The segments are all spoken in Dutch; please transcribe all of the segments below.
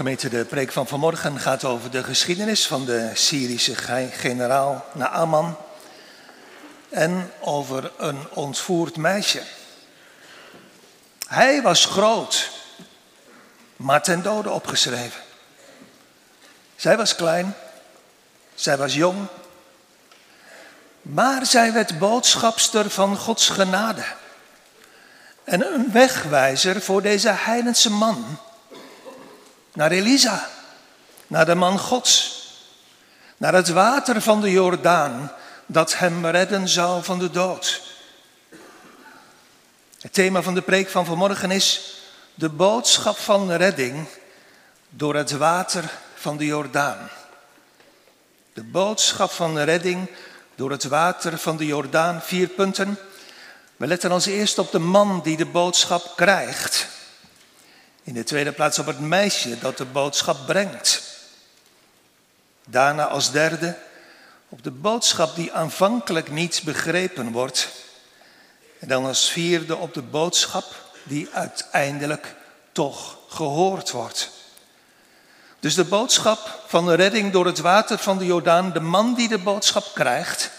Gemeente, de preek van vanmorgen gaat over de geschiedenis van de Syrische generaal Naaman en over een ontvoerd meisje. Hij was groot, maar ten dode opgeschreven. Zij was klein, zij was jong, maar zij werd boodschapster van Gods genade en een wegwijzer voor deze heidense man naar Elisa, naar de man Gods, naar het water van de Jordaan dat hem redden zou van de dood. Het thema van de preek van vanmorgen is de boodschap van redding door het water van de Jordaan. De boodschap van redding door het water van de Jordaan. Vier punten. We letten als eerst op de man die de boodschap krijgt. In de tweede plaats op het meisje dat de boodschap brengt. Daarna als derde op de boodschap die aanvankelijk niet begrepen wordt. En dan als vierde op de boodschap die uiteindelijk toch gehoord wordt. Dus de boodschap van de redding door het water van de Jordaan, de man die de boodschap krijgt,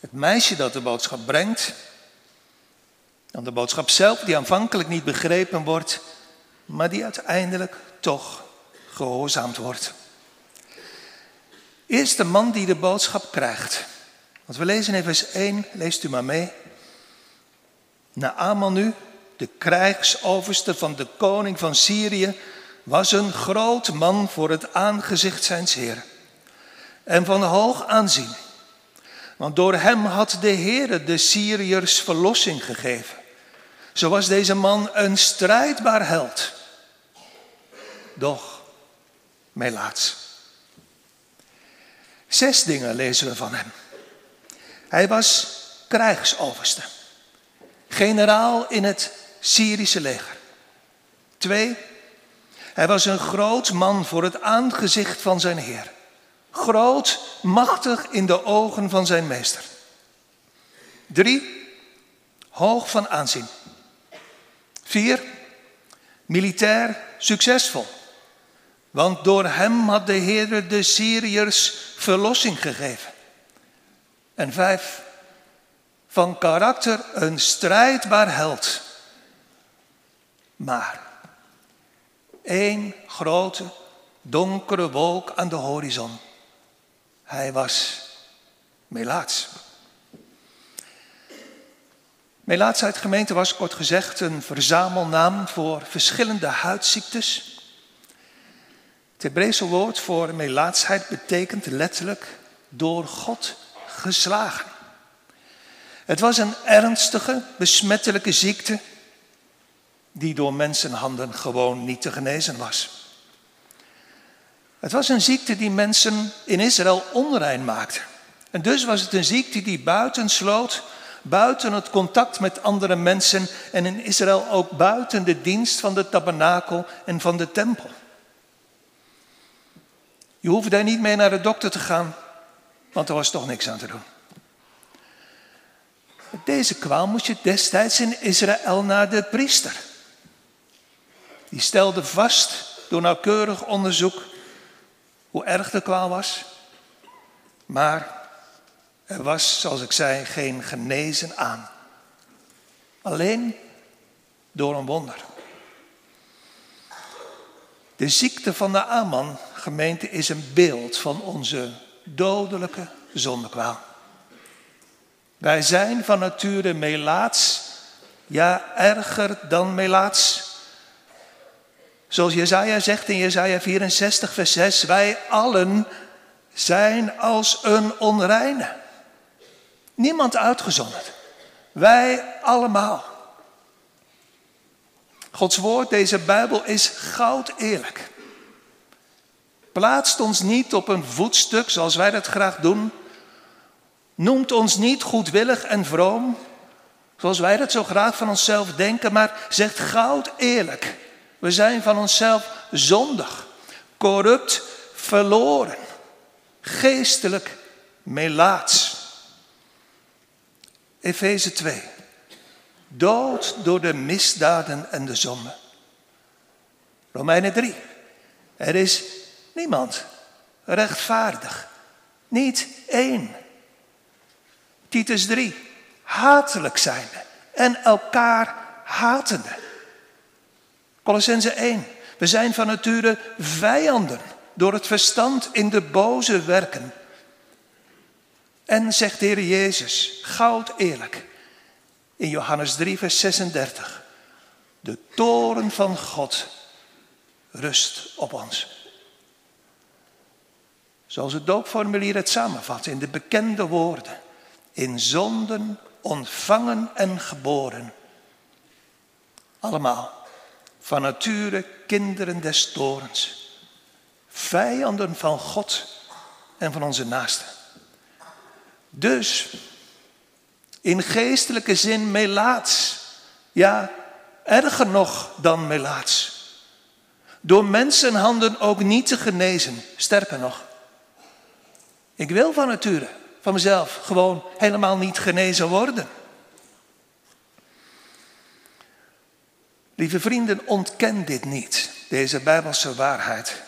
het meisje dat de boodschap brengt, dan de boodschap zelf die aanvankelijk niet begrepen wordt maar die uiteindelijk toch gehoorzaamd wordt. Eerst de man die de boodschap krijgt. Want we lezen in vers 1, leest u maar mee. Naaman nu, de krijgsoverste van de koning van Syrië, was een groot man voor het aangezicht zijns Heer. En van hoog aanzien. Want door hem had de Heer de Syriërs verlossing gegeven. Zo was deze man een strijdbaar held doch melaats. Zes dingen lezen we van hem. Hij was krijgsoverste, generaal in het Syrische leger. Twee, hij was een groot man voor het aangezicht van zijn Heer. Groot, machtig in de ogen van zijn meester. Drie, hoog van aanzien. Vier, militair succesvol. Want door hem had de Heer de Syriërs verlossing gegeven. En vijf, van karakter een strijdbaar held. Maar één grote donkere wolk aan de horizon. Hij was Melaats. Melaatsheid gemeente was kort gezegd een verzamelnaam voor verschillende huidziektes het Hebreeuwse woord voor melaatsheid betekent letterlijk door God geslagen. Het was een ernstige, besmettelijke ziekte die door mensenhanden gewoon niet te genezen was. Het was een ziekte die mensen in Israël onrein maakte. En dus was het een ziekte die buiten sloot, buiten het contact met andere mensen en in Israël ook buiten de dienst van de tabernakel en van de tempel. Je hoefde daar niet mee naar de dokter te gaan, want er was toch niks aan te doen. Deze kwaal moest je destijds in Israël naar de priester. Die stelde vast door nauwkeurig onderzoek hoe erg de kwaal was. Maar er was, zoals ik zei, geen genezen aan. Alleen door een wonder. De ziekte van de Aman gemeente, is een beeld van onze dodelijke zondekwaal. Wij zijn van nature melaats, ja erger dan melaats. Zoals Jezaja zegt in Jezaja 64 vers 6, wij allen zijn als een onreine. Niemand uitgezonderd. Wij allemaal. Gods woord, deze Bijbel, is goud eerlijk. Plaatst ons niet op een voetstuk zoals wij dat graag doen. Noemt ons niet goedwillig en vroom, zoals wij dat zo graag van onszelf denken, maar zegt goud eerlijk. We zijn van onszelf zondig, corrupt, verloren, geestelijk melaats. Efeze 2. Dood door de misdaden en de zonde. Romeinen 3. Er is niemand rechtvaardig. Niet één. Titus 3. Hatelijk zijnde en elkaar hatende. Colossense 1. We zijn van nature vijanden door het verstand in de boze werken. En zegt de Heer Jezus, goud eerlijk, in Johannes 3, vers 36. De toren van God rust op ons. Zoals het doopformulier het samenvat in de bekende woorden. In zonden ontvangen en geboren. Allemaal van nature kinderen des torens. Vijanden van God en van onze naasten. Dus in geestelijke zin melaats. Ja, erger nog dan melaats. Door mensenhanden ook niet te genezen. Sterker nog. Ik wil van nature, van mezelf, gewoon helemaal niet genezen worden. Lieve vrienden, ontken dit niet, deze Bijbelse waarheid.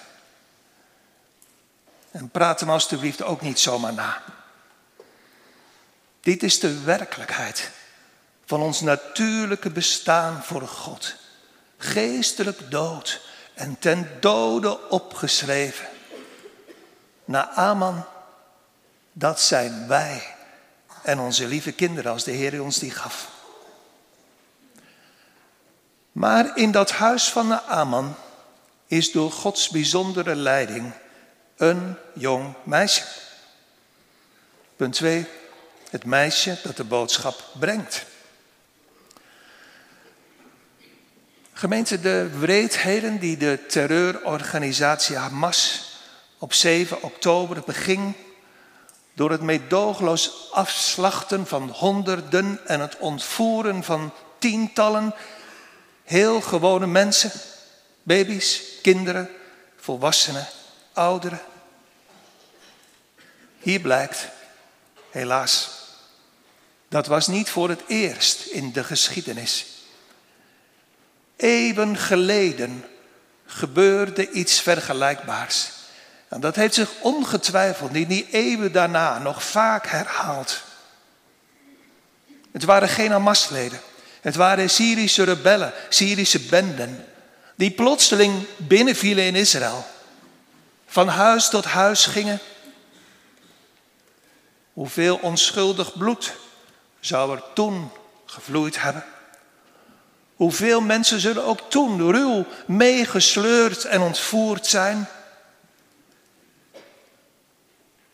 En praat hem alstublieft ook niet zomaar na. Dit is de werkelijkheid van ons natuurlijke bestaan voor God. Geestelijk dood en ten dode opgeschreven. Na Aman, dat zijn wij en onze lieve kinderen als de Heer ons die gaf. Maar in dat huis van Naaman is door Gods bijzondere leiding een jong meisje. Punt 2. Het meisje dat de boodschap brengt. Gemeente, de wreedheden die de terreurorganisatie Hamas op 7 oktober beging door het meedogenloos afslachten van honderden en het ontvoeren van tientallen heel gewone mensen, baby's, kinderen, volwassenen, ouderen. Hier blijkt, helaas, dat was niet voor het eerst in de geschiedenis. Eeuwen geleden gebeurde iets vergelijkbaars. En dat heeft zich ongetwijfeld in die eeuwen daarna nog vaak herhaald. Het waren geen Hamasleden. Het waren Syrische rebellen, Syrische benden, die plotseling binnenvielen in Israël. Van huis tot huis gingen. Hoeveel onschuldig bloed zou er toen gevloeid hebben? Hoeveel mensen zullen ook toen ruw meegesleurd en ontvoerd zijn?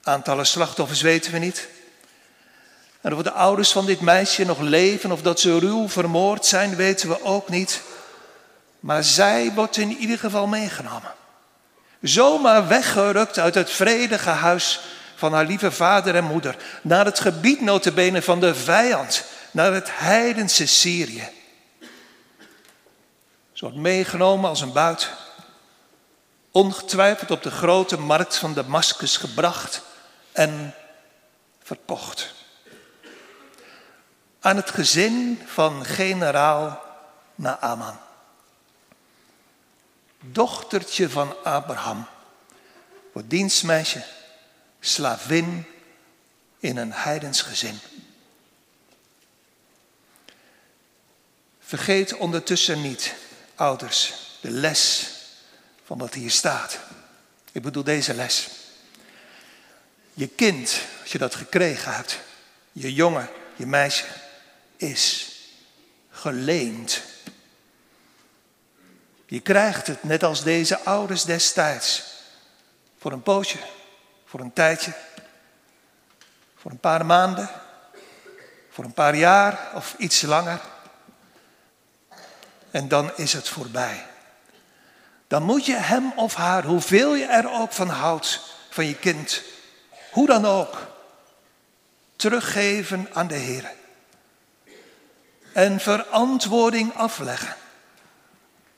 Aantallen slachtoffers weten we niet. En of de ouders van dit meisje nog leven of dat ze ruw vermoord zijn, weten we ook niet. Maar zij wordt in ieder geval meegenomen. Zomaar weggerukt uit het vredige huis van haar lieve vader en moeder. Naar het gebied notabene van de vijand. Naar het heidense Syrië. Ze wordt meegenomen als een buit. Ongetwijfeld op de grote markt van Damascus gebracht en verkocht aan het gezin van generaal Naaman. Dochtertje van Abraham, wordt dienstmeisje, slavin in een heidens gezin. Vergeet ondertussen niet, ouders, de les van wat hier staat. Ik bedoel deze les. Je kind, als je dat gekregen hebt, je jongen, je meisje, is geleend. Je krijgt het net als deze ouders destijds. Voor een poosje, voor een tijdje, voor een paar maanden, voor een paar jaar of iets langer. En dan is het voorbij. Dan moet je hem of haar, hoeveel je er ook van houdt, van je kind, hoe dan ook, teruggeven aan de Heer en verantwoording afleggen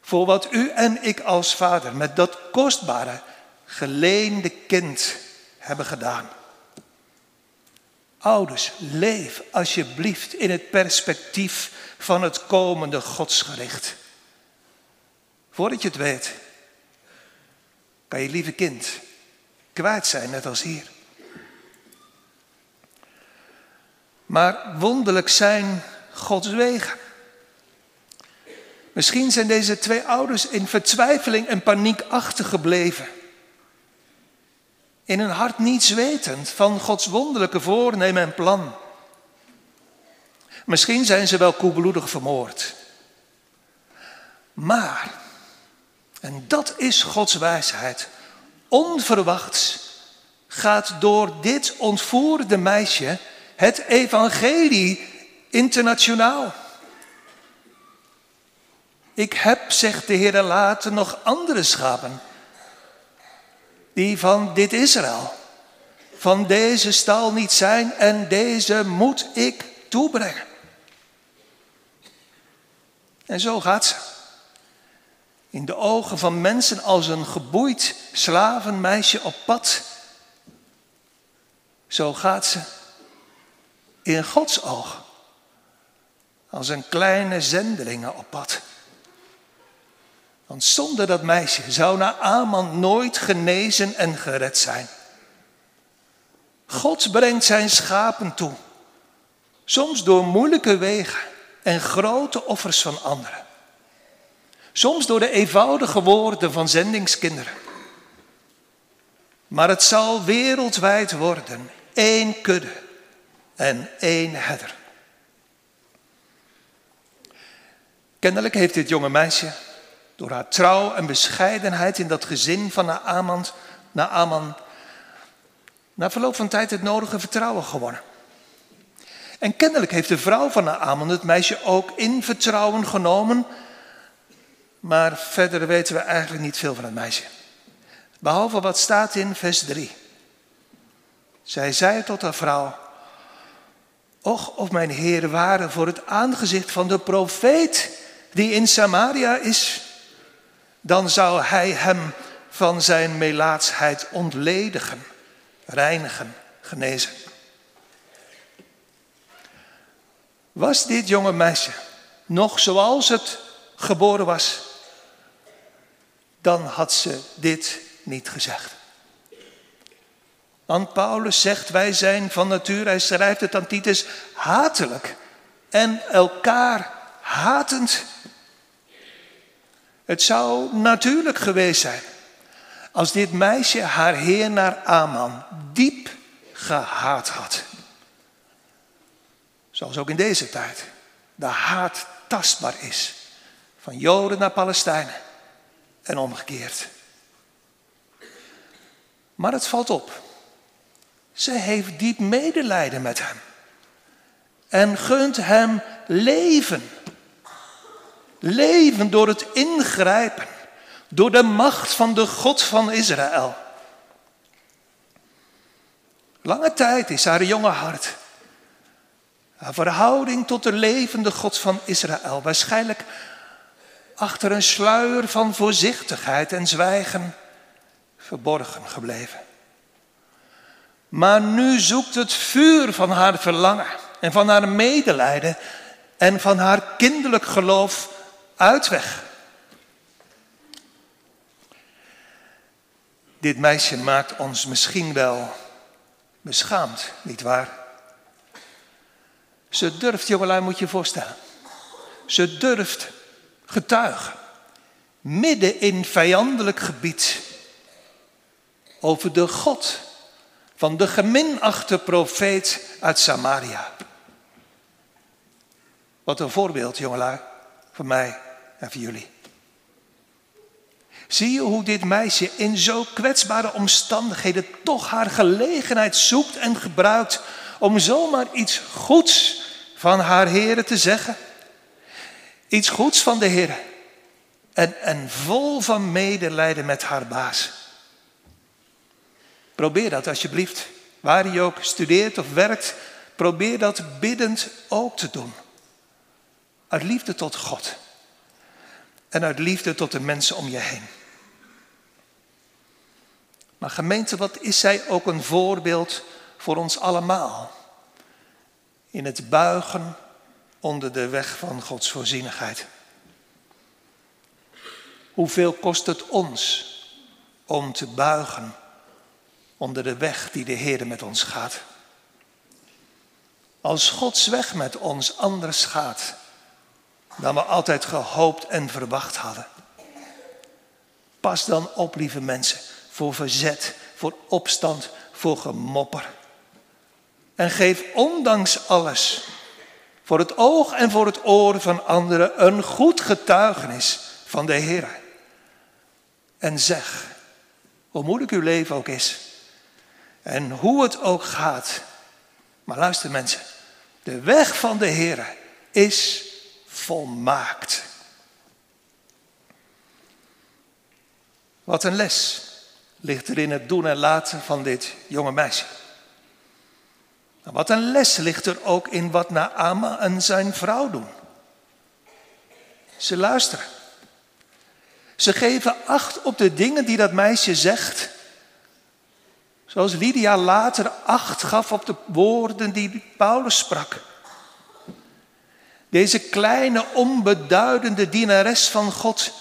voor wat u en ik als vader met dat kostbare, geleende kind hebben gedaan. Ouders, leef alsjeblieft in het perspectief van het komende godsgericht. Voordat je het weet, kan je lieve kind kwijt zijn, net als hier. Maar wonderlijk zijn Gods wegen. Misschien zijn deze twee ouders in vertwijfeling en paniek achtergebleven. In hun hart niets wetend van Gods wonderlijke voornemen en plan. Misschien zijn ze wel koelbloedig vermoord. Maar, en dat is Gods wijsheid, onverwachts gaat door dit ontvoerde meisje het evangelie internationaal. Ik heb, zegt de Heer, later nog andere schapen, die van dit Israël, van deze stal niet zijn en deze moet ik toebrengen. En zo gaat ze. In de ogen van mensen als een geboeid slavenmeisje op pad. Zo gaat ze in Gods oog als een kleine zendelinge op pad. Want zonder dat meisje zou Naaman nooit genezen en gered zijn. God brengt zijn schapen toe, soms door moeilijke wegen en grote offers van anderen. Soms door de eenvoudige woorden van zendingskinderen. Maar het zal wereldwijd worden, één kudde en één herder. Kennelijk heeft dit jonge meisje door haar trouw en bescheidenheid in dat gezin van Naaman, Naaman na verloop van tijd het nodige vertrouwen gewonnen. En kennelijk heeft de vrouw van Naaman het meisje ook in vertrouwen genomen, maar verder weten we eigenlijk niet veel van het meisje. Behalve wat staat in vers 3. Zij zei tot haar vrouw, Och, of mijn Heer waren voor het aangezicht van de profeet die in Samaria is, dan zou hij hem van zijn melaatsheid ontledigen, reinigen, genezen. Was dit jonge meisje nog zoals het geboren was, dan had ze dit niet gezegd. Want Paulus zegt, wij zijn van natuur, hij schrijft het aan Titus, hatelijk en elkaar hatend. Het zou natuurlijk geweest zijn als dit meisje haar heer naar Aman diep gehaat had. Zoals ook in deze tijd de haat tastbaar is. Van Joden naar Palestijnen en omgekeerd. Maar het valt op. Ze heeft diep medelijden met hem. En gunt hem leven. Leven door het ingrijpen. Door de macht van de God van Israël. Lange tijd is haar jonge hart. Haar verhouding tot de levende God van Israël. Waarschijnlijk achter een sluier van voorzichtigheid en zwijgen verborgen gebleven. Maar nu zoekt het vuur van haar verlangen en van haar medelijden en van haar kinderlijk geloof uitweg. Dit meisje maakt ons misschien wel beschaamd, nietwaar? Ze durft, jongelui moet je voorstellen. Ze durft getuigen. Midden in vijandelijk gebied. Over de God van de geminachte profeet uit Samaria. Wat een voorbeeld, jongelui, voor mij en voor jullie. Zie je hoe dit meisje in zo kwetsbare omstandigheden toch haar gelegenheid zoekt en gebruikt om zomaar iets goeds van haar heren te zeggen? Iets goeds van de Heer. En, en vol van medelijden met haar baas. Probeer dat alsjeblieft. Waar je ook studeert of werkt, probeer dat biddend ook te doen. Uit liefde tot God. En uit liefde tot de mensen om je heen. Maar gemeente, wat is zij ook een voorbeeld voor ons allemaal? In het buigen onder de weg van Gods voorzienigheid. Hoeveel kost het ons om te buigen onder de weg die de Heer met ons gaat. Als Gods weg met ons anders gaat dan we altijd gehoopt en verwacht hadden. Pas dan op, lieve mensen, voor verzet, voor opstand, voor gemopper. En geef ondanks alles voor het oog en voor het oor van anderen een goed getuigenis van de Heer. En zeg, hoe moeilijk uw leven ook is en hoe het ook gaat. Maar luister mensen, de weg van de Heer is volmaakt. Wat een les ligt er in het doen en laten van dit jonge meisje. Wat een les ligt er ook in wat Naama en zijn vrouw doen. Ze luisteren. Ze geven acht op de dingen die dat meisje zegt. Zoals Lydia later acht gaf op de woorden die Paulus sprak. Deze kleine onbeduidende dienares van God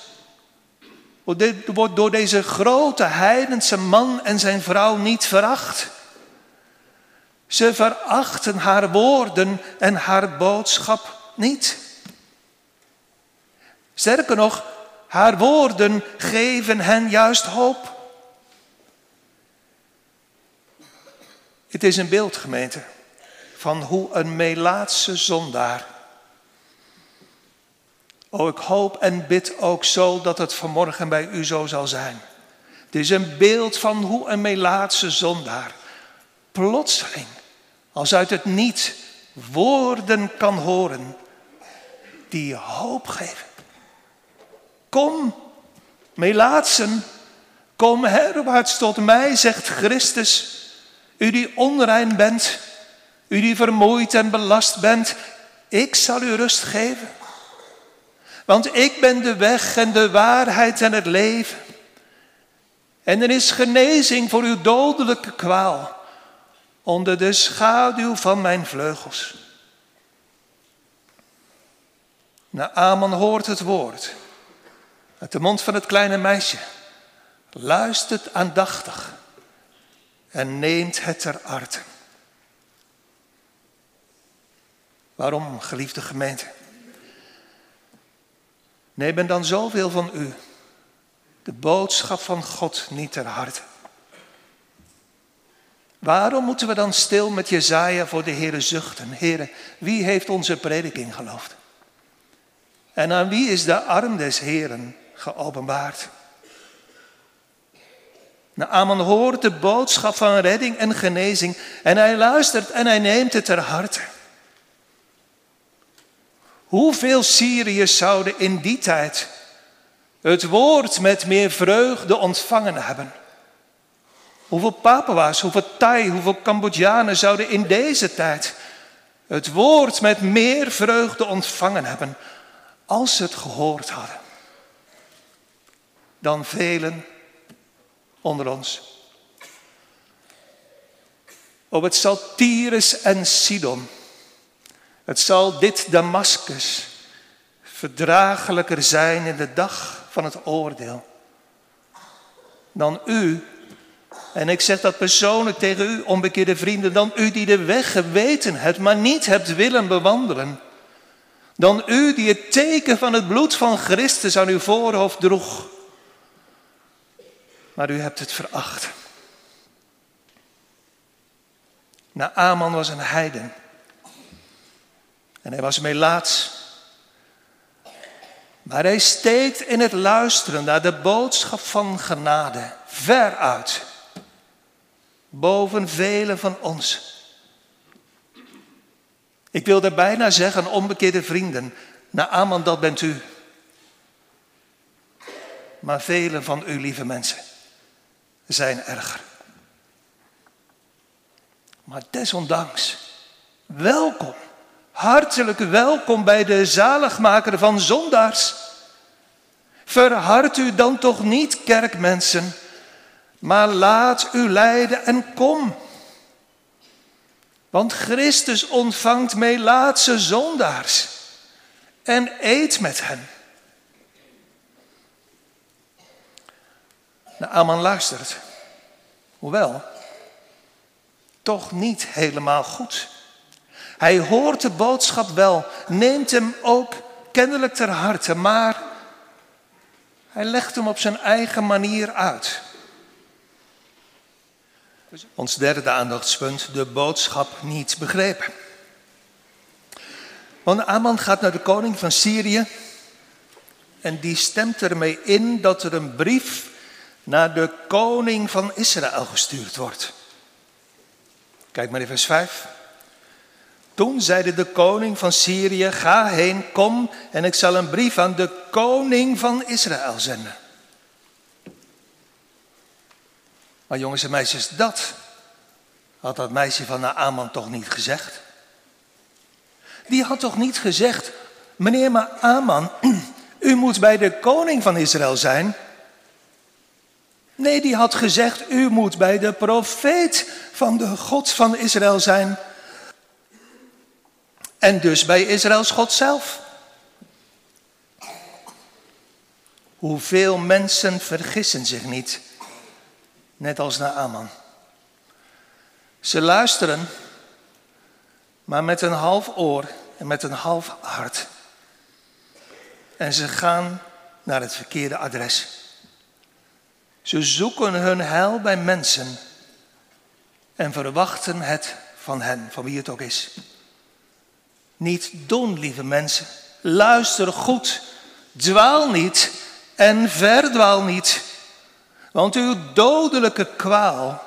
wordt door deze grote heidense man en zijn vrouw niet veracht. Ze verachten haar woorden en haar boodschap niet. Sterker nog, haar woorden geven hen juist hoop. Het is een beeld, gemeente, van hoe een Melaatse zondaar. Oh, ik hoop en bid ook zo dat het vanmorgen bij u zo zal zijn. Het is een beeld van hoe een Melaatse zondaar plotseling als uit het niet woorden kan horen die hoop geven. Kom, Melaatsen, kom herwaarts tot mij, zegt Christus. U die onrein bent, u die vermoeid en belast bent, ik zal u rust geven. Want ik ben de weg en de waarheid en het leven. En er is genezing voor uw dodelijke kwaal onder de schaduw van mijn vleugels. Naaman hoort het woord uit de mond van het kleine meisje, luistert aandachtig en neemt het ter harte. Waarom, geliefde gemeente? Neem dan zoveel van u de boodschap van God niet ter harte. Waarom moeten we dan stil met Jezaja voor de Heere zuchten? Heere, wie heeft onze prediking geloofd? En aan wie is de arm des Heeren geopenbaard? Naaman hoort de boodschap van redding en genezing en hij luistert en hij neemt het ter harte. Hoeveel Syriërs zouden in die tijd het woord met meer vreugde ontvangen hebben? Hoeveel Papua's, hoeveel Thai, hoeveel Cambodjanen zouden in deze tijd het woord met meer vreugde ontvangen hebben als ze het gehoord hadden dan velen onder ons. Op het zal Tyrus en Sidon, het zal dit Damascus verdraaglijker zijn in de dag van het oordeel dan u en ik zeg dat persoonlijk tegen u, onbekeerde vrienden, dan u die de weg geweten hebt, maar niet hebt willen bewandelen. Dan u die het teken van het bloed van Christus aan uw voorhoofd droeg. Maar u hebt het veracht. Naaman was een heiden. En hij was melaats. Maar hij steekt in het luisteren naar de boodschap van genade ver uit boven velen van ons. Ik wil er bijna zeggen, onbekeerde vrienden, Naaman, dat bent u. Maar velen van u, lieve mensen, zijn erger. Maar desondanks, welkom, hartelijk welkom bij de zaligmaker van zondaars. Verhard u dan toch niet, kerkmensen, maar laat u leiden en kom. Want Christus ontvangt Melaatse zondaars en eet met hen. Naaman luistert. Hoewel, toch niet helemaal goed. Hij hoort de boodschap wel, neemt hem ook kennelijk ter harte, maar hij legt hem op zijn eigen manier uit. Ons derde aandachtspunt, de boodschap niet begrepen. Want Aman gaat naar de koning van Syrië en die stemt ermee in dat er een brief naar de koning van Israël gestuurd wordt. Kijk maar in vers 5. Toen zeide de koning van Syrië, ga heen, kom en ik zal een brief aan de koning van Israël zenden. Maar jongens en meisjes, dat had dat meisje van Naaman toch niet gezegd? Die had toch niet gezegd, meneer maar Aman, u moet bij de koning van Israël zijn? Nee, die had gezegd, u moet bij de profeet van de God van Israël zijn. En dus bij Israëls God zelf. Hoeveel mensen vergissen zich niet, net als Naaman. Ze luisteren, maar met een half oor en met een half hart. En ze gaan naar het verkeerde adres. Ze zoeken hun heil bij mensen en verwachten het van hen, van wie het ook is. Niet doen, lieve mensen. Luister goed. Dwaal niet en verdwaal niet. Want uw dodelijke kwaal,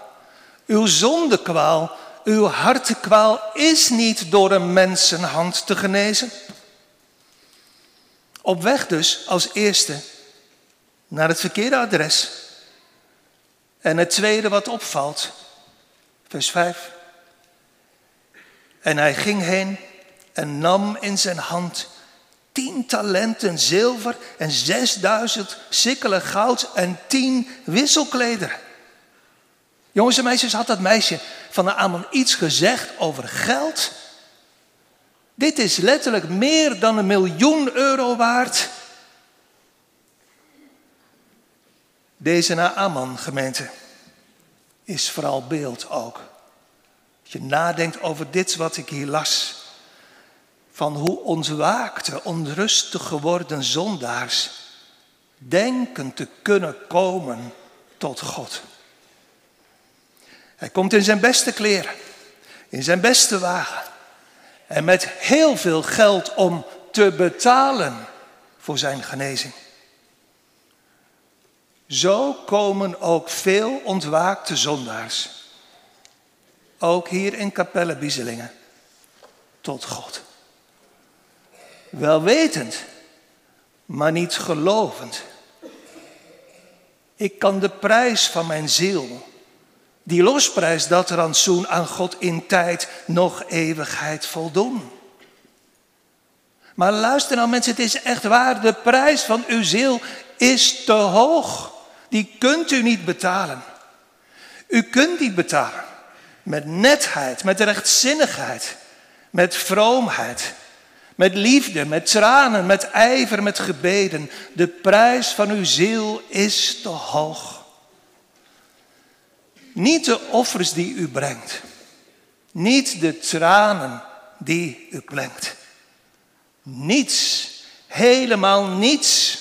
uw zondekwaal, uw hartekwaal is niet door een mensenhand te genezen. Op weg dus als eerste naar het verkeerde adres. En het tweede wat opvalt, vers 5. En hij ging heen en nam in zijn hand tien talenten zilver en zesduizend sikkelen goud en tien wisselklederen. Jongens en meisjes, had dat meisje van de Aman iets gezegd over geld? Dit is letterlijk meer dan een miljoen euro waard. Deze Naaman gemeente is vooral beeld ook. Als je nadenkt over dit wat ik hier las. Van hoe ontwaakte, onrustig geworden zondaars denken te kunnen komen tot God. Hij komt in zijn beste kleren, in zijn beste wagen. En met heel veel geld om te betalen voor zijn genezing. Zo komen ook veel ontwaakte zondaars, ook hier in Capelle Bieselingen, tot God. Wel wetend, maar niet gelovend. Ik kan de prijs van mijn ziel, die losprijs dat rantsoen aan God in tijd nog eeuwigheid voldoen. Maar luister nou mensen, het is echt waar, de prijs van uw ziel is te hoog. Die kunt u niet betalen. U kunt die betalen met netheid, met rechtzinnigheid, met vroomheid, met liefde, met tranen, met ijver, met gebeden. De prijs van uw ziel is te hoog. Niet de offers die u brengt, niet de tranen die u brengt. Niets, helemaal niets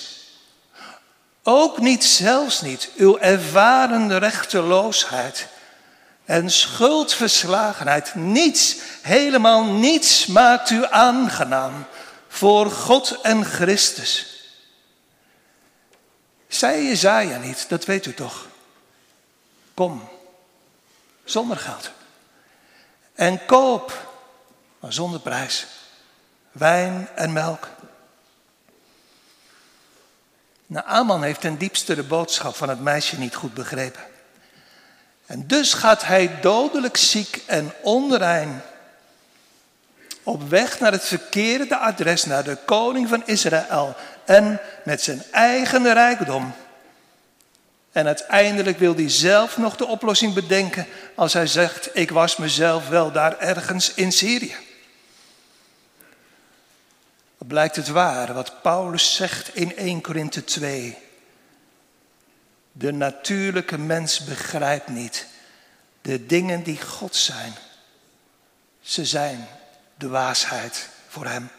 ook niet, zelfs niet, uw ervaren rechteloosheid en schuldverslagenheid. Niets, helemaal niets maakt u aangenaam voor God en Christus. Zei Jezaja niet, dat weet u toch. Kom, zonder geld. En koop, maar zonder prijs, wijn en melk Naaman heeft ten diepste de boodschap van het meisje niet goed begrepen. En dus gaat hij dodelijk ziek en onrein op weg naar het verkeerde adres, naar de koning van Israël en met zijn eigen rijkdom. En uiteindelijk wil hij zelf nog de oplossing bedenken als hij zegt, ik was mezelf wel daar ergens in Syrië blijkt het waar wat Paulus zegt in 1 Korinthe 2. De natuurlijke mens begrijpt niet de dingen die God zijn. Ze zijn de waasheid voor hem.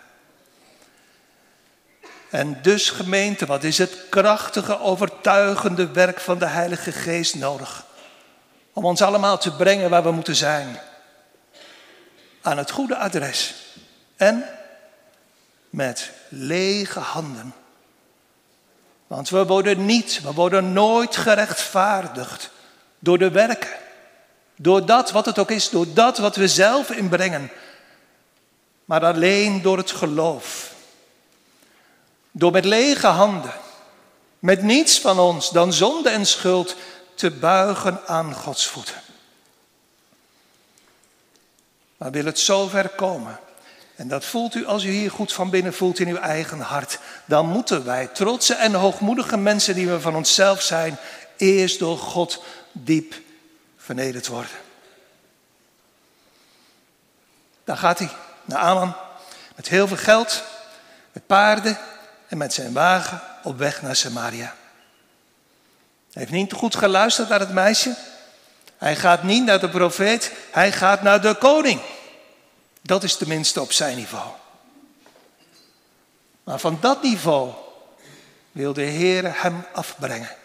En dus gemeente, wat is het krachtige, overtuigende werk van de Heilige Geest nodig? Om ons allemaal te brengen waar we moeten zijn. Aan het goede adres. En met lege handen. Want we worden niet, we worden nooit gerechtvaardigd door de werken. Door dat wat het ook is, door dat wat we zelf inbrengen. Maar alleen door het geloof. Door met lege handen, met niets van ons dan zonde en schuld te buigen aan Gods voeten. Maar wil het zover komen, en dat voelt u als u hier goed van binnen voelt in uw eigen hart, dan moeten wij, trotse en hoogmoedige mensen die we van onszelf zijn, eerst door God diep vernederd worden. Daar gaat hij, naar Aman, met heel veel geld, met paarden en met zijn wagen op weg naar Samaria. Hij heeft niet goed geluisterd naar het meisje. Hij gaat niet naar de profeet, hij gaat naar de koning. Dat is tenminste op zijn niveau. Maar van dat niveau wil de Heer hem afbrengen.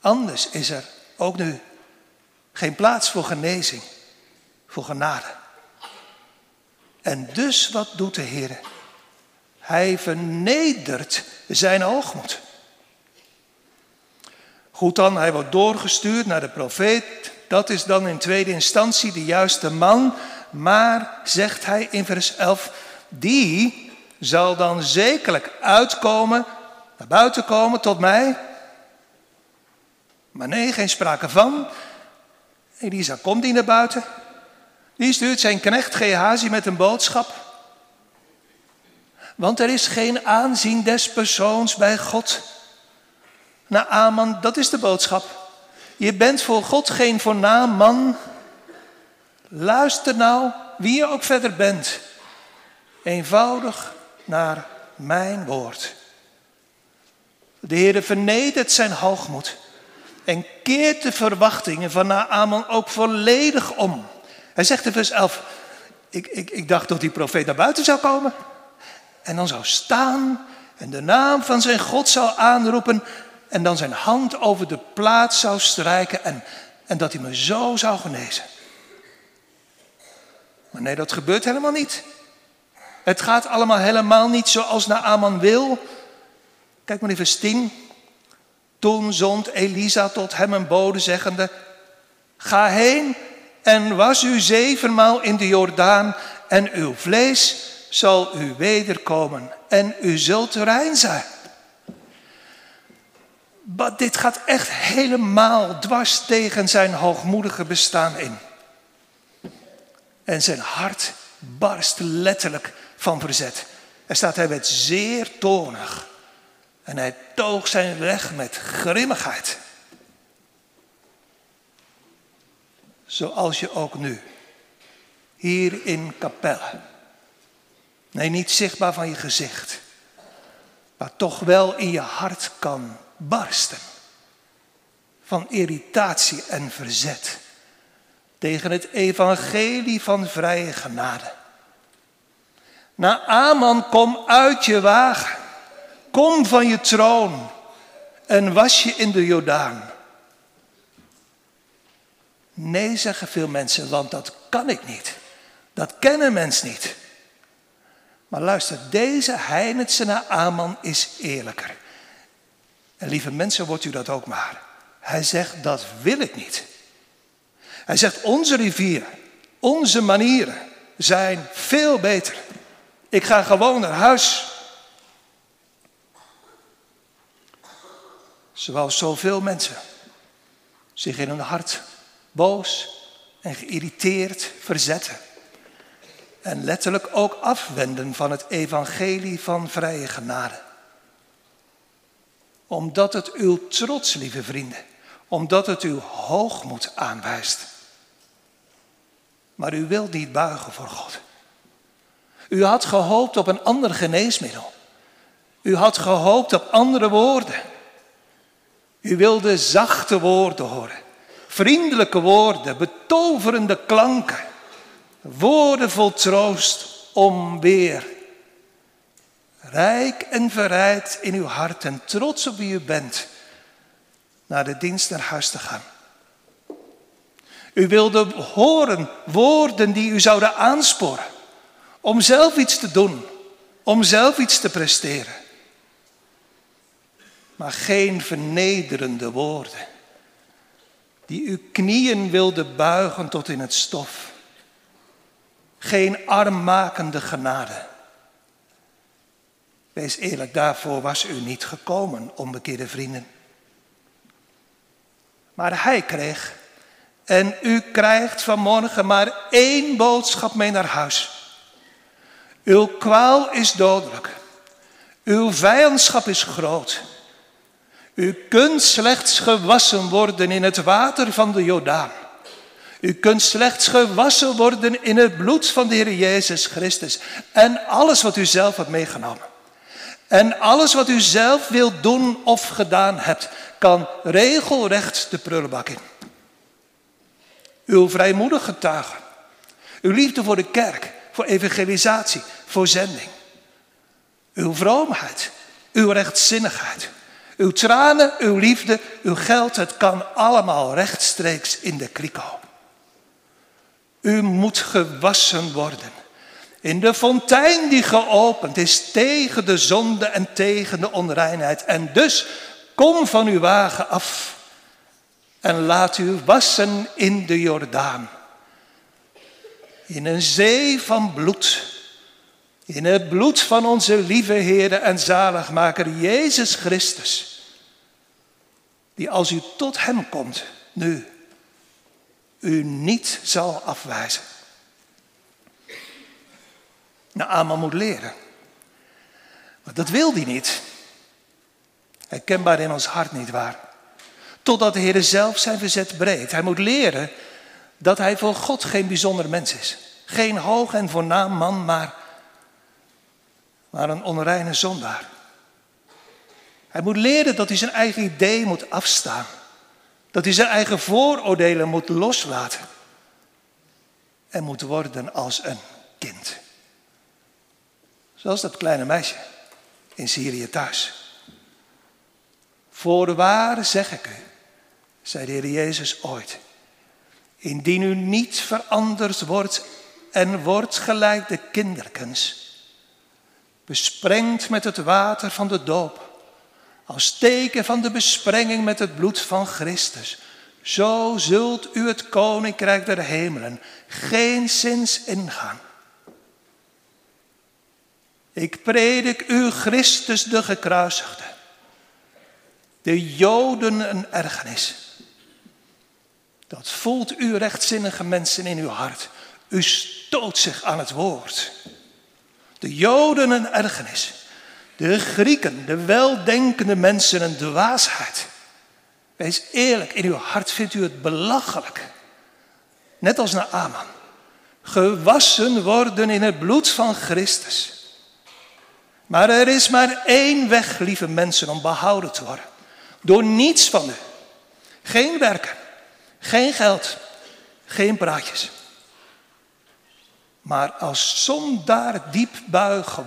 Anders is er ook nu geen plaats voor genezing, voor genade. En dus wat doet de Heer? Hij vernedert zijn hoogmoed. Goed dan, hij wordt doorgestuurd naar de profeet. Dat is dan in tweede instantie de juiste man. Maar, zegt hij in vers 11, die zal dan zekerlijk uitkomen, naar buiten komen tot mij. Maar nee, geen sprake van. Elisa komt die naar buiten. Die stuurt zijn knecht Gehazi met een boodschap. Want er is geen aanzien des persoons bij God. Na Aman, dat is de boodschap. Je bent voor God geen voornaam man. Luister nou, wie je ook verder bent. Eenvoudig naar mijn woord. De Heer vernedert zijn hoogmoed en keert de verwachtingen van Naaman ook volledig om. Hij zegt in vers 11, ik, ik, ik dacht dat die profeet naar buiten zou komen en dan zou staan en de naam van zijn God zou aanroepen en dan zijn hand over de plaats zou strijken en, en dat hij me zo zou genezen. Maar nee, dat gebeurt helemaal niet. Het gaat allemaal helemaal niet zoals Naaman wil. Kijk maar in vers 10. Toen zond Elisa tot hem een bode zeggende, ga heen en was u zevenmaal in de Jordaan en uw vlees zal u wederkomen en u zult rein zijn. Maar dit gaat echt helemaal dwars tegen zijn hoogmoedige bestaan in. En zijn hart barst letterlijk van verzet. Er staat, hij werd zeer toornig. En hij toog zijn weg met grimmigheid. Zoals je ook nu, hier in Capelle. Nee, niet zichtbaar van je gezicht, maar toch wel in je hart kan barsten. Van irritatie en verzet tegen het evangelie van vrije genade. Na Aman, kom uit je wagen. Kom van je troon en was je in de Jordaan. Nee, zeggen veel mensen, want dat kan ik niet. Dat kennen mensen niet. Maar luister, deze Heinettse naar Aman is eerlijker. En lieve mensen, wordt u dat ook maar. Hij zegt, dat wil ik niet. Hij zegt, onze rivier, onze manieren zijn veel beter. Ik ga gewoon naar huis. Zoals zoveel mensen zich in hun hart boos en geïrriteerd verzetten. En letterlijk ook afwenden van het evangelie van vrije genade. Omdat het uw trots, lieve vrienden, omdat het uw hoogmoed aanwijst. Maar u wilt niet buigen voor God. U had gehoopt op een ander geneesmiddel. U had gehoopt op andere woorden. U wilde zachte woorden horen, vriendelijke woorden, betoverende klanken, woorden vol troost om weer rijk en verrijd in uw hart en trots op wie u bent, naar de dienst naar huis te gaan. U wilde horen woorden die u zouden aansporen om zelf iets te doen, om zelf iets te presteren. Maar geen vernederende woorden die uw knieën wilde buigen tot in het stof. Geen armmakende genade. Wees eerlijk, daarvoor was u niet gekomen, onbekeerde vrienden. Maar hij kreeg en u krijgt vanmorgen maar één boodschap mee naar huis. Uw kwaal is dodelijk. Uw vijandschap is groot. U kunt slechts gewassen worden in het water van de Jordaan. U kunt slechts gewassen worden in het bloed van de Heer Jezus Christus. En alles wat u zelf hebt meegenomen. En alles wat u zelf wilt doen of gedaan hebt, kan regelrecht de prullenbak in. Uw vrijmoedig getuigen. Uw liefde voor de kerk, voor evangelisatie, voor zending. Uw vroomheid, uw rechtzinnigheid. Uw tranen, uw liefde, uw geld, het kan allemaal rechtstreeks in de kriko. U moet gewassen worden in de fontein die geopend is tegen de zonde en tegen de onreinheid. En dus kom van uw wagen af en laat u wassen in de Jordaan. In een zee van bloed. In het bloed van onze lieve Heer en zaligmaker Jezus Christus. Die als u tot Hem komt, nu, u niet zal afwijzen. Nou, Aman moet leren. Maar dat wil hij niet. Herkenbaar in ons hart niet waar. Totdat de Heer zelf zijn verzet breekt. Hij moet leren dat hij voor God geen bijzonder mens is. Geen hoog en voornaam man, maar, maar een onreine zondaar. Hij moet leren dat hij zijn eigen idee moet afstaan. Dat hij zijn eigen vooroordelen moet loslaten. En moet worden als een kind. Zoals dat kleine meisje in Syrië thuis. Voorwaar zeg ik u, zei de Heer Jezus ooit, indien u niet veranderd wordt en wordt gelijk de kinderkens, besprengd met het water van de doop, als teken van de besprenging met het bloed van Christus, zo zult u het koninkrijk der hemelen geen zins ingaan. Ik predik u Christus de gekruisigde. De Joden een ergernis. Dat voelt u rechtzinnige mensen in uw hart. U stoot zich aan het woord. De Joden een ergernis. De Grieken, de weldenkende mensen een dwaasheid. Wees eerlijk, in uw hart vindt u het belachelijk. Net als naar Aman. Gewassen worden in het bloed van Christus. Maar er is maar één weg, lieve mensen, om behouden te worden. Door niets van u. Geen werken, geen geld, geen praatjes. Maar als zondaar diep buigen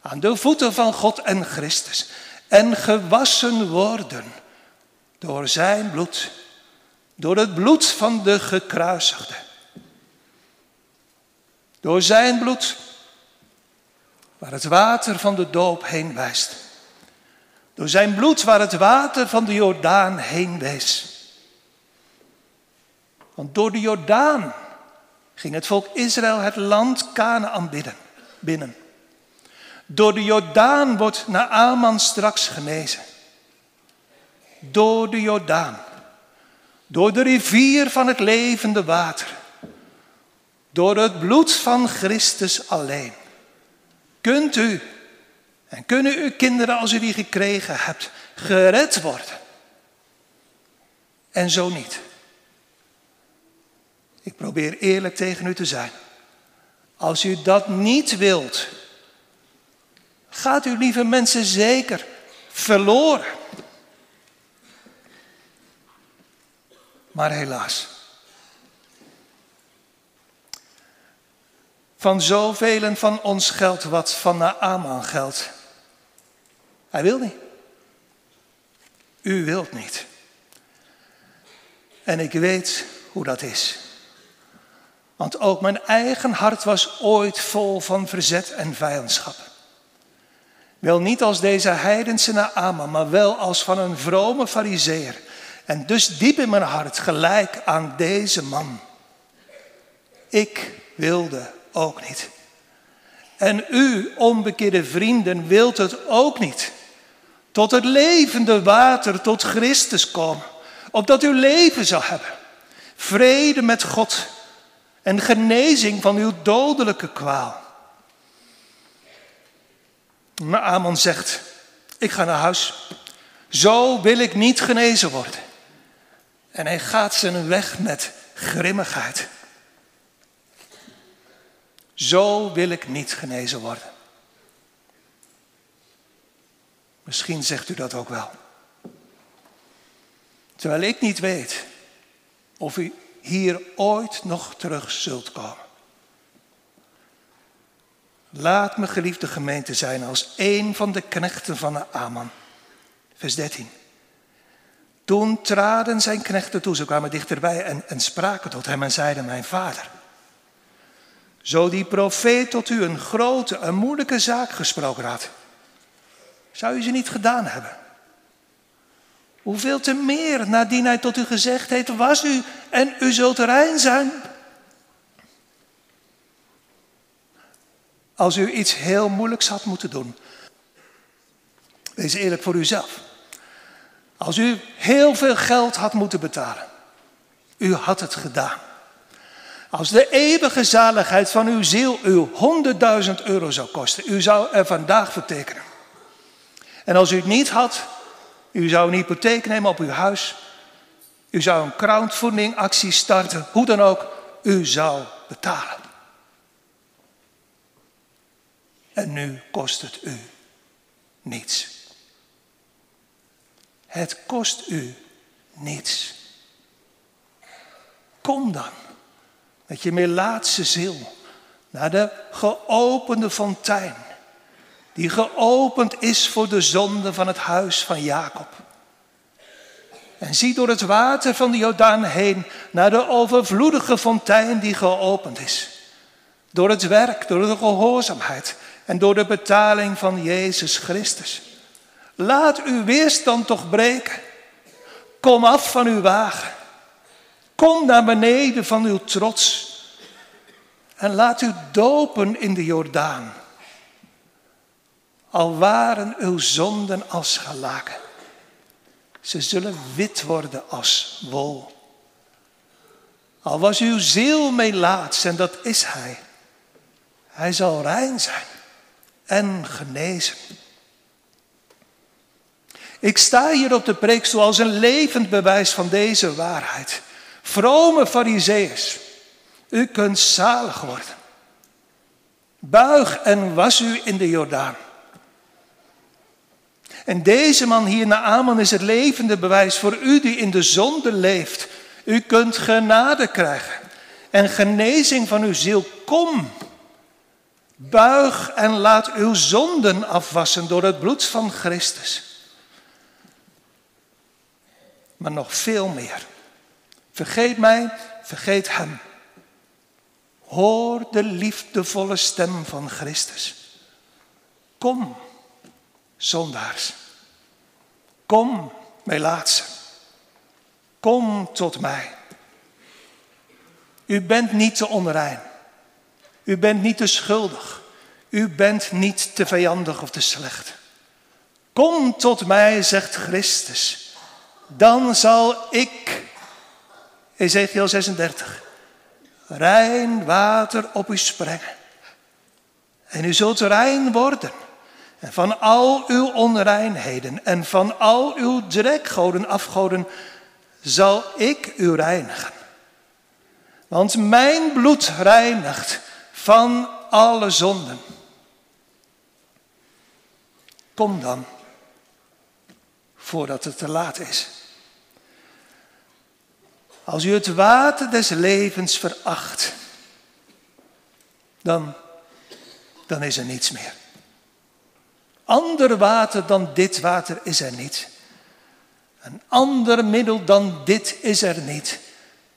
aan de voeten van God en Christus. En gewassen worden door zijn bloed. Door het bloed van de gekruisigde. Door zijn bloed waar het water van de doop heen wijst. Door zijn bloed waar het water van de Jordaan heen wees. Want door de Jordaan ging het volk Israël het land Canaan bidden, binnen. Door de Jordaan wordt Naaman straks genezen. Door de Jordaan. Door de rivier van het levende water. Door het bloed van Christus alleen. Kunt u en kunnen uw kinderen, als u die gekregen hebt, gered worden? En zo niet. Ik probeer eerlijk tegen u te zijn. Als u dat niet wilt, gaat u, lieve mensen, zeker verloren. Maar helaas. Van zoveel van ons geldt wat van Naaman geldt. Hij wil niet. U wilt niet. En ik weet hoe dat is. Want ook mijn eigen hart was ooit vol van verzet en vijandschap. Wel niet als deze heidense Naaman, maar wel als van een vrome fariseer. En dus diep in mijn hart gelijk aan deze man. Ik wilde ook niet. En u, onbekeerde vrienden, wilt het ook niet. Tot het levende water, tot Christus komen. Opdat u leven zou hebben. Vrede met God. En genezing van uw dodelijke kwaal. Maar Amon zegt, ik ga naar huis. Zo wil ik niet genezen worden. En hij gaat zijn weg met grimmigheid. Zo wil ik niet genezen worden. Misschien zegt u dat ook wel. Terwijl ik niet weet of u hier ooit nog terug zult komen. Laat me geliefde gemeente zijn als een van de knechten van Aman. Vers 13. Toen traden zijn knechten toe, ze kwamen dichterbij en, en spraken tot hem en zeiden, mijn vader. Zo die profeet tot u een grote, een moeilijke zaak gesproken had, zou u ze niet gedaan hebben? Hoeveel te meer nadien hij tot u gezegd heeft, was u en u zult rein zijn. Als u iets heel moeilijks had moeten doen, wees eerlijk voor uzelf. Als u heel veel geld had moeten betalen, u had het gedaan. Als de eeuwige zaligheid van uw ziel u 100.000 euro zou kosten, u zou er vandaag vertekenen. En als u het niet had, u zou een hypotheek nemen op uw huis. U zou een crowdfunding actie starten, hoe dan ook, u zou betalen. En nu kost het u niets. Het kost u niets. Kom dan met je melaatse ziel naar de geopende fontein, die geopend is voor de zonde van het huis van Jacob. En zie door het water van de Jordaan heen naar de overvloedige fontein die geopend is. Door het werk, door de gehoorzaamheid en door de betaling van Jezus Christus. Laat uw weerstand toch breken. Kom af van uw wagen. Kom naar beneden van uw trots. En laat u dopen in de Jordaan. Al waren uw zonden als gelaken. Ze zullen wit worden als wol. Al was uw ziel meelaats, en dat is hij. Hij zal rein zijn en genezen. Ik sta hier op de preekstoel als een levend bewijs van deze waarheid. Vrome fariseeërs, u kunt zalig worden. Buig en was u in de Jordaan. En deze man hier, Naaman, is het levende bewijs voor u die in de zonde leeft. U kunt genade krijgen en genezing van uw ziel. Kom, buig en laat uw zonden afwassen door het bloed van Christus. Maar nog veel meer. Vergeet mij, vergeet hem. Hoor de liefdevolle stem van Christus. Kom, zondaars. Kom, laatste. Kom tot mij. U bent niet te onrein. U bent niet te schuldig. U bent niet te vijandig of te slecht. Kom tot mij, zegt Christus. Dan zal ik, Ezekiel 36, rein water op u sprengen. En u zult rein worden. En van al uw onreinheden en van al uw drekgoden, afgoden, zal ik u reinigen. Want mijn bloed reinigt van alle zonden. Kom dan, voordat het te laat is. Als u het water des levens veracht, dan, dan is er niets meer. Ander water dan dit water is er niet. Een ander middel dan dit is er niet.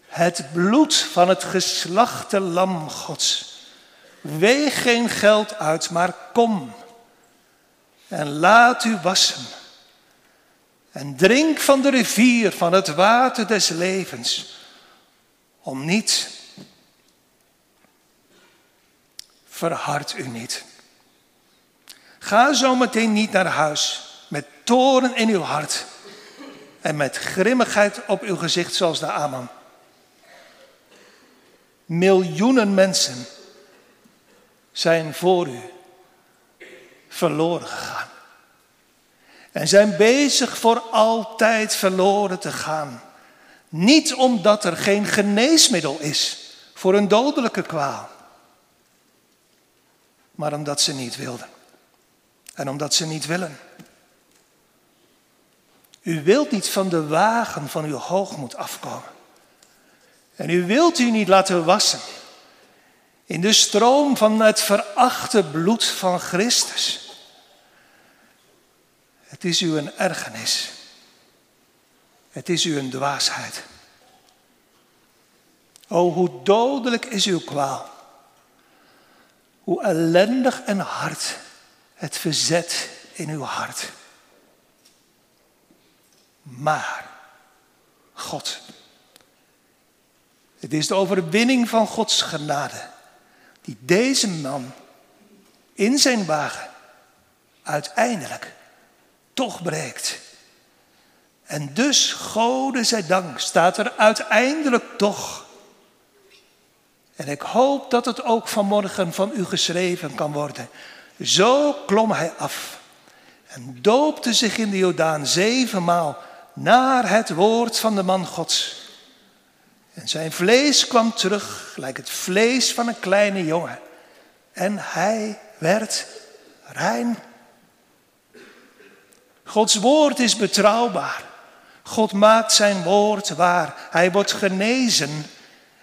Het bloed van het geslachte lam Gods. Weeg geen geld uit, maar kom en laat u wassen. En drink van de rivier van het water des levens. Om niet, verhard u niet. Ga zometeen niet naar huis met toren in uw hart en met grimmigheid op uw gezicht zoals de Aman. Miljoenen mensen zijn voor u verloren gegaan. En zijn bezig voor altijd verloren te gaan. Niet omdat er geen geneesmiddel is voor een dodelijke kwaal, maar omdat ze niet wilden. En omdat ze niet willen. U wilt niet van de wagen van uw hoogmoed afkomen. En u wilt u niet laten wassen in de stroom van het verachte bloed van Christus. Het is u een ergernis. Het is u een dwaasheid. O, hoe dodelijk is uw kwaal. Hoe ellendig en hard het verzet in uw hart. Maar God. Het is de overwinning van Gods genade die deze man in zijn wagen uiteindelijk toch breekt. En dus, Gode zij dank, staat er uiteindelijk toch. En ik hoop dat het ook vanmorgen van u geschreven kan worden. Zo klom hij af en doopte zich in de Jordaan zevenmaal naar het woord van de man Gods. En zijn vlees kwam terug, gelijk het vlees van een kleine jongen. En hij werd rein. Gods woord is betrouwbaar. God maakt zijn woord waar. Hij wordt genezen.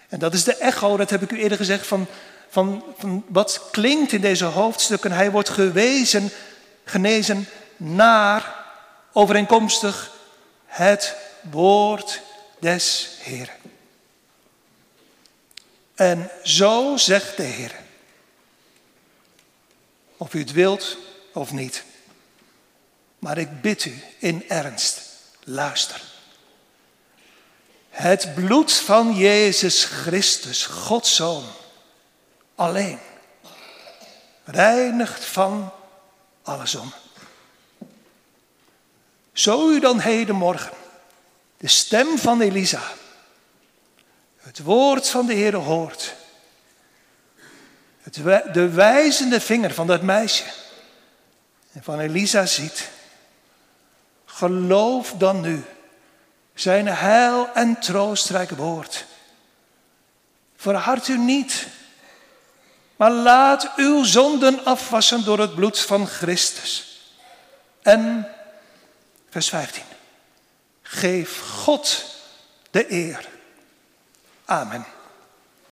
En dat is de echo, dat heb ik u eerder gezegd, van, van, wat klinkt in deze hoofdstukken. Hij wordt gewezen, genezen naar, overeenkomstig, het woord des Heeren. En zo zegt de Heer. Of u het wilt of niet. Maar ik bid u in ernst, luister. Het bloed van Jezus Christus, Gods Zoon, alleen, reinigt van alles om. Zo u dan hedenmorgen de stem van Elisa het woord van de Heer hoort. Het, de wijzende vinger van dat meisje en van Elisa ziet. Geloof dan nu zijn heil en troostrijk woord. Verhard u niet, maar laat uw zonden afwassen door het bloed van Christus. En, vers 15, geef God de eer. Amen.